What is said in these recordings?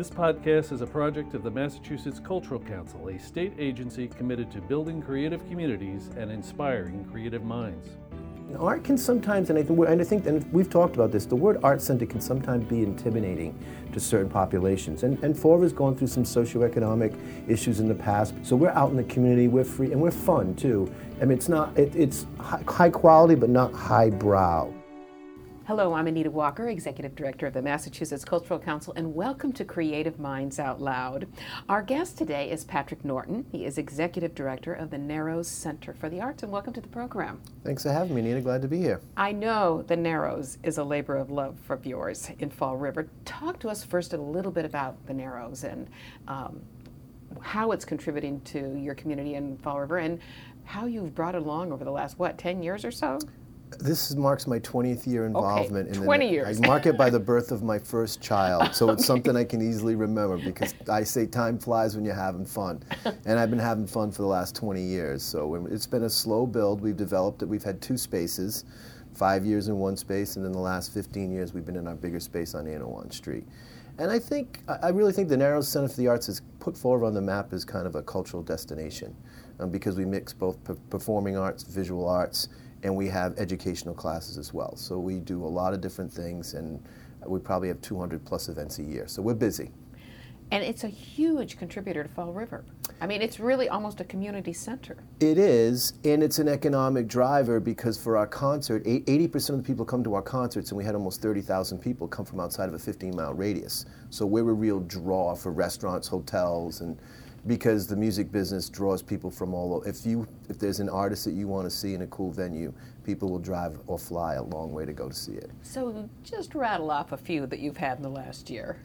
This podcast is a project of the Massachusetts Cultural Council, a state agency committed to building creative communities and inspiring creative minds. Art can sometimes, and I, think, and I think, and we've talked about this, the word art center can sometimes be intimidating to certain populations. And, and Fall River's gone through some socioeconomic issues in the past. So we're out in the community, we're free, and we're fun too. I mean, it's not, it, it's high, high quality, but not highbrow. Hello, I'm Anita Walker, Executive Director of the Massachusetts Cultural Council, and welcome to Creative Minds Out Loud. Our guest today is Patrick Norton. He is Executive Director of the Narrows Center for the Arts, and welcome to the program. Thanks for having me, Anita. Glad to be here. I know the Narrows is a labor of love for yours in Fall River. Talk to us first a little bit about the Narrows and um, how it's contributing to your community in Fall River and how you've brought it along over the last, what, 10 years or so? This marks my 20th year involvement. Okay, 20 in the, years. I mark it by the birth of my first child, so it's okay. something I can easily remember because I say time flies when you're having fun. And I've been having fun for the last 20 years. So it's been a slow build. We've developed it. We've had two spaces, five years in one space, and then the last 15 years we've been in our bigger space on Anawan Street. And I think, I really think the Narrows Center for the Arts has put forward on the map as kind of a cultural destination um, because we mix both performing arts, visual arts, and we have educational classes as well. So we do a lot of different things, and we probably have 200 plus events a year. So we're busy. And it's a huge contributor to Fall River. I mean, it's really almost a community center. It is, and it's an economic driver because for our concert, 80% of the people come to our concerts, and we had almost 30,000 people come from outside of a 15 mile radius. So we're a real draw for restaurants, hotels, and because the music business draws people from all over. If you if there's an artist that you want to see in a cool venue, people will drive or fly a long way to go to see it. So just rattle off a few that you've had in the last year.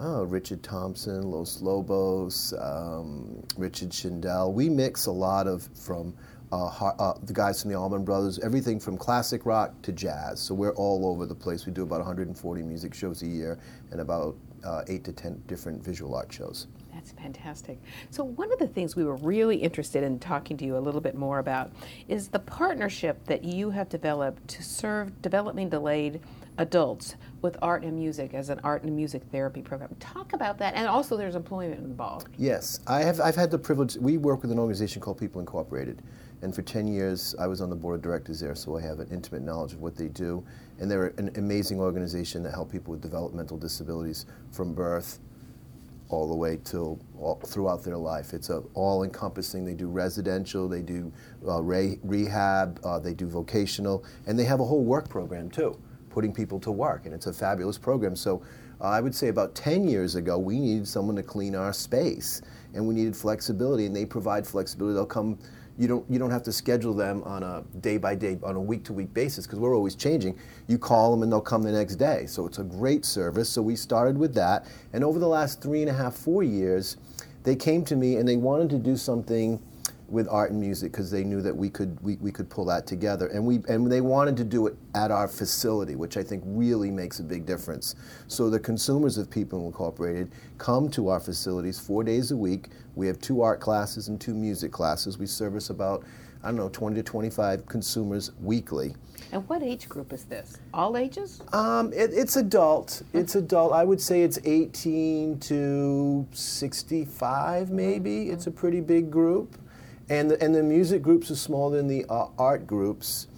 Oh, Richard Thompson, Los Lobos, um, Richard Shindell. We mix a lot of from uh, uh, the guys from the Allman Brothers, everything from classic rock to jazz. So we're all over the place. We do about 140 music shows a year and about uh, eight to 10 different visual art shows. That's fantastic. So, one of the things we were really interested in talking to you a little bit more about is the partnership that you have developed to serve developmentally delayed adults with art and music as an art and music therapy program. Talk about that, and also there's employment involved. Yes, I have. I've had the privilege. We work with an organization called People Incorporated, and for 10 years I was on the board of directors there, so I have an intimate knowledge of what they do. And they're an amazing organization that help people with developmental disabilities from birth all the way till all, throughout their life. It's a, all encompassing. They do residential, they do uh, re- rehab, uh, they do vocational, and they have a whole work program too, putting people to work, and it's a fabulous program. So uh, I would say about 10 years ago, we needed someone to clean our space, and we needed flexibility, and they provide flexibility. They'll come you don't you don't have to schedule them on a day by day on a week to week basis because we're always changing. You call them and they'll come the next day. So it's a great service. So we started with that. And over the last three and a half four years they came to me and they wanted to do something with art and music because they knew that we could we, we could pull that together. And we and they wanted to do it at our facility which I think really makes a big difference. So the consumers of People Incorporated come to our facilities four days a week. We have two art classes and two music classes. We service about I don't know 20 to 25 consumers weekly. And what age group is this? All ages? Um, it, it's adult. It's adult. I would say it's 18 to 65 maybe. Mm-hmm. it's a pretty big group and the, and the music groups are smaller than the uh, art groups.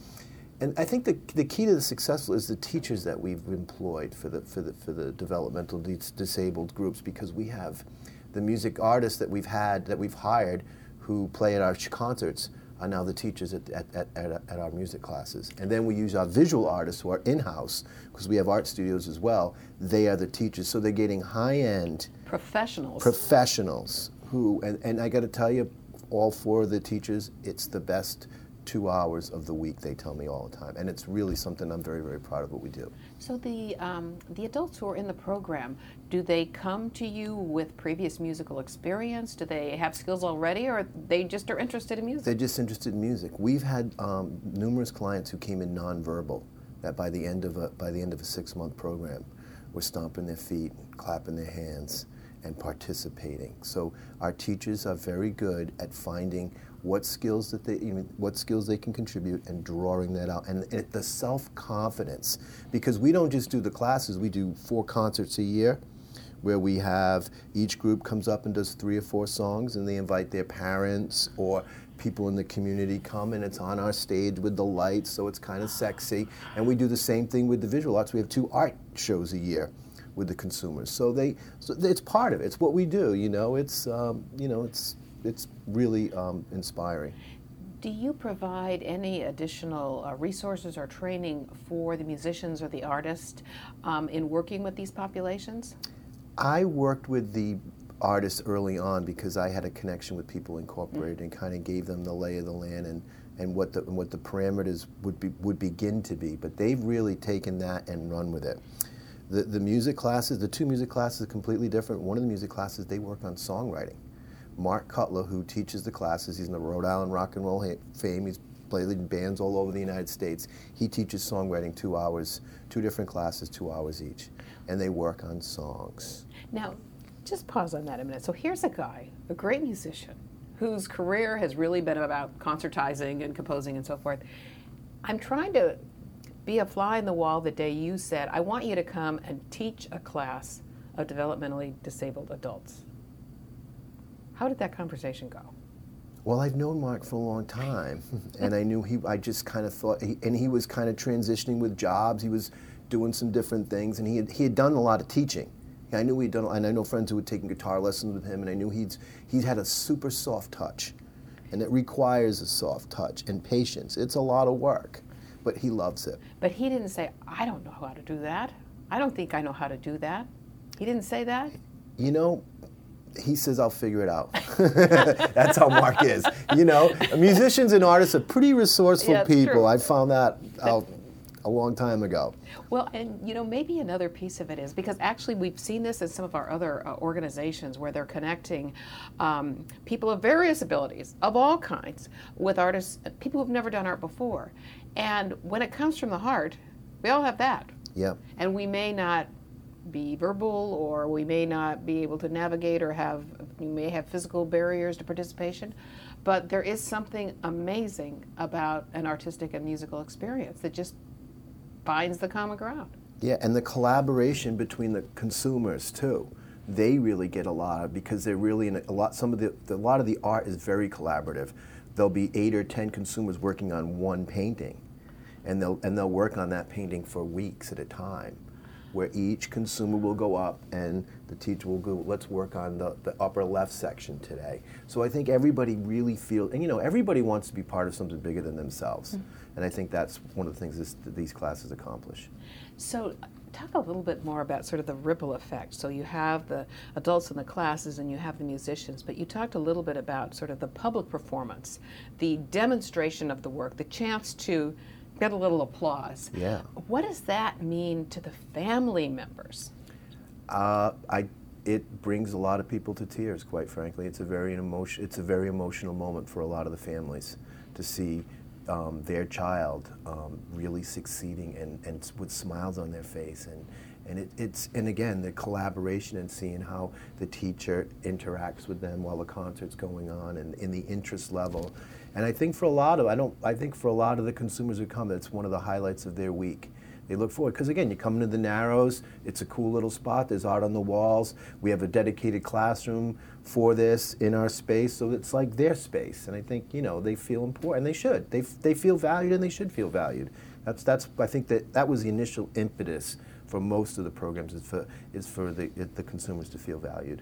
And I think the, the key to the successful is the teachers that we've employed for the, for the, for the developmental dis- disabled groups because we have the music artists that we've had, that we've hired, who play at our concerts are now the teachers at, at, at, at, our music classes. And then we use our visual artists who are in-house, because we have art studios as well. They are the teachers. So they're getting high-end... Professionals. Professionals who, and, and I got to tell you, all four of the teachers, it's the best two hours of the week, they tell me all the time. And it's really something I'm very, very proud of what we do. So the, um, the adults who are in the program, do they come to you with previous musical experience? Do they have skills already or they just are interested in music? They're just interested in music. We've had um, numerous clients who came in nonverbal that by the end of a, by the end of a six-month program were stomping their feet, clapping their hands, and participating. So our teachers are very good at finding what skills that they what skills they can contribute and drawing that out and it, the self-confidence because we don't just do the classes we do four concerts a year where we have each group comes up and does three or four songs, and they invite their parents or people in the community come, and it's on our stage with the lights, so it's kind of sexy. And we do the same thing with the visual arts. We have two art shows a year with the consumers, so they, so it's part of it. It's what we do. You know, it's um, you know, it's it's really um, inspiring. Do you provide any additional uh, resources or training for the musicians or the artists um, in working with these populations? I worked with the artists early on because I had a connection with People Incorporated mm-hmm. and kind of gave them the lay of the land and, and what the and what the parameters would be would begin to be. But they've really taken that and run with it. The the music classes, the two music classes are completely different. One of the music classes they work on songwriting. Mark Cutler, who teaches the classes, he's in the Rhode Island rock and roll fame. He's played in bands all over the United States. He teaches songwriting two hours, two different classes, two hours each, and they work on songs. Now, just pause on that a minute. So here's a guy, a great musician, whose career has really been about concertizing and composing and so forth. I'm trying to be a fly in the wall the day you said, I want you to come and teach a class of developmentally disabled adults. How did that conversation go? Well, I've known Mark for a long time, and I knew he. I just kind of thought, and he was kind of transitioning with jobs. He was doing some different things, and he had, he had done a lot of teaching. I knew he'd done, and I know friends who had taken guitar lessons with him, and I knew he'd, he'd had a super soft touch. And it requires a soft touch and patience. It's a lot of work, but he loves it. But he didn't say, I don't know how to do that. I don't think I know how to do that. He didn't say that? You know, he says, I'll figure it out. That's how Mark is. You know, musicians and artists are pretty resourceful yeah, people. True. I found that out a long time ago. Well, and you know, maybe another piece of it is because actually we've seen this in some of our other uh, organizations where they're connecting um, people of various abilities, of all kinds, with artists, people who've never done art before. And when it comes from the heart, we all have that. Yeah. And we may not be verbal or we may not be able to navigate or have we may have physical barriers to participation but there is something amazing about an artistic and musical experience that just finds the common ground. Yeah, and the collaboration between the consumers too. They really get a lot of because they're really in a, a lot. Some of the a lot of the art is very collaborative. There'll be eight or ten consumers working on one painting, and they'll and they'll work on that painting for weeks at a time where each consumer will go up and the teacher will go, let's work on the, the upper left section today. So I think everybody really feels, and you know, everybody wants to be part of something bigger than themselves. Mm-hmm. And I think that's one of the things this, that these classes accomplish. So talk a little bit more about sort of the ripple effect. So you have the adults in the classes and you have the musicians, but you talked a little bit about sort of the public performance, the demonstration of the work, the chance to get a little applause. Yeah. What does that mean to the family members? Uh, I, it brings a lot of people to tears. Quite frankly, it's a very emotion. It's a very emotional moment for a lot of the families to see um, their child um, really succeeding and, and with smiles on their face and and it, it's and again the collaboration and seeing how the teacher interacts with them while the concert's going on and in the interest level and I think for a lot of I don't I think for a lot of the consumers who come, that's one of the highlights of their week. They look forward because again, you come into the Narrows. It's a cool little spot. There's art on the walls. We have a dedicated classroom for this in our space, so it's like their space. And I think you know they feel important. And they should. They they feel valued, and they should feel valued. That's that's I think that that was the initial impetus for most of the programs is for is for the the consumers to feel valued.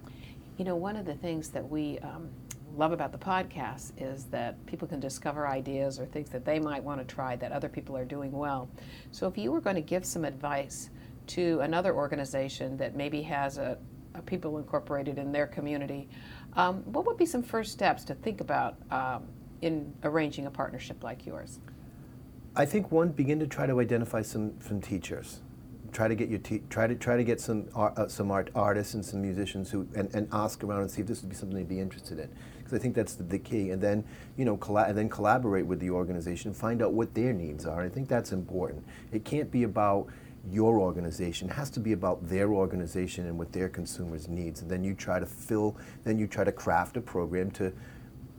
You know, one of the things that we um, love about the podcast is that people can discover ideas or things that they might want to try that other people are doing well. So if you were going to give some advice to another organization that maybe has a, a people incorporated in their community, um, what would be some first steps to think about um, in arranging a partnership like yours? I think one, begin to try to identify some, some teachers try to get your te- try to try to get some uh, some art artists and some musicians who and, and ask around and see if this would be something they'd be interested in. Because I think that's the, the, key. And then you know colla- and then collaborate with the organization find out what their needs are. I think that's important. It can't be about your organization. It has to be about their organization and what their consumers needs. And then you try to fill then you try to craft a program to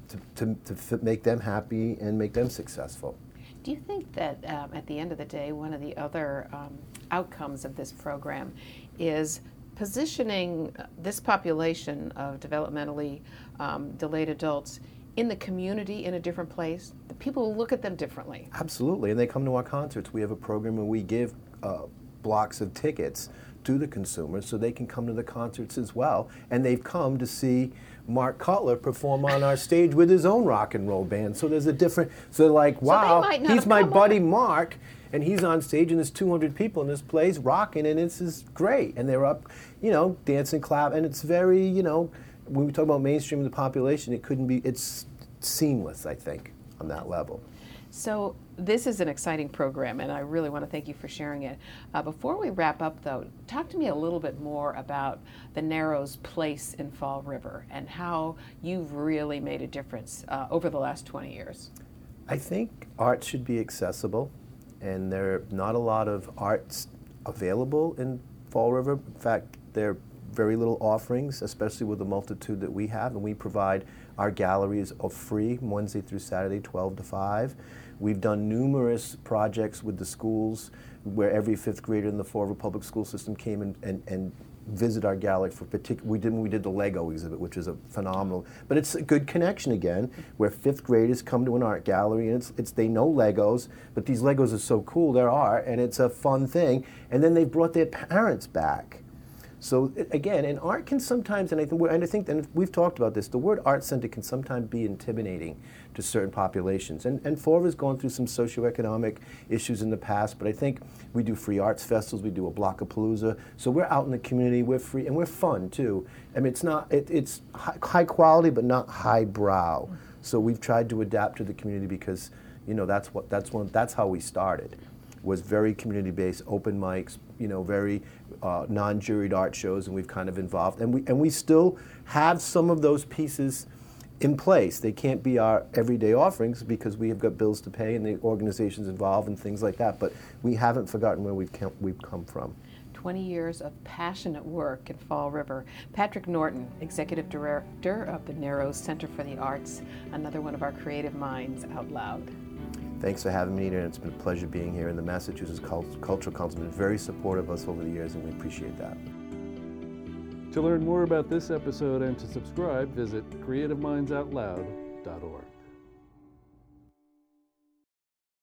to, to, to make them happy and make them successful do you think that um, at the end of the day, one of the other um, outcomes of this program is positioning this population of developmentally um, delayed adults in the community in a different place, the people will look at them differently. Absolutely, and they come to our concerts. We have a program where we give uh, blocks of tickets to the consumers so they can come to the concerts as well. And they've come to see Mark Cutler perform on our stage with his own rock and roll band. So there's a different, so they're like, wow, not he's my buddy on. Mark. And he's on stage, and there's 200 people in this place rocking, and this is great. And they're up, you know, dancing, clap, and it's very, you know, when we talk about mainstream of the population, it couldn't be, it's seamless, I think, on that level. So this is an exciting program, and I really want to thank you for sharing it. Uh, before we wrap up, though, talk to me a little bit more about the Narrows' place in Fall River and how you've really made a difference uh, over the last 20 years. I think art should be accessible, and there are not a lot of arts available in Fall River. In fact, there are very little offerings, especially with the multitude that we have, and we provide our galleries are free Wednesday through Saturday, 12 to 5. We've done numerous projects with the schools where every fifth grader in the Fall River Public School System came and, and, and visit our gallery for particular. We did we did the Lego exhibit, which is a phenomenal. But it's a good connection again, where fifth graders come to an art gallery and it's, it's they know Legos, but these Legos are so cool, There are, and it's a fun thing. And then they've brought their parents back. So again, and art can sometimes, and I think, and I think, and we've talked about this. The word art center can sometimes be intimidating to certain populations, and and Fall River's gone through some socioeconomic issues in the past. But I think we do free arts festivals, we do a Blockapalooza, so we're out in the community, we're free, and we're fun too. I mean, it's not, it, it's high, high quality, but not highbrow. Mm. So we've tried to adapt to the community because, you know, that's what that's one that's how we started was very community-based, open mics, you know, very uh, non-juried art shows, and we've kind of involved, and we and we still have some of those pieces in place. They can't be our everyday offerings because we have got bills to pay and the organizations involved and things like that. But we haven't forgotten where we've come, we've come from. 20 years of passionate work in Fall River. Patrick Norton, Executive Director of the Narrows Center for the Arts, another one of our creative minds out loud. Thanks for having me, and it's been a pleasure being here. And the Massachusetts Cult- Cultural Council has been very supportive of us over the years, and we appreciate that. To learn more about this episode and to subscribe, visit creativemindsoutloud.org.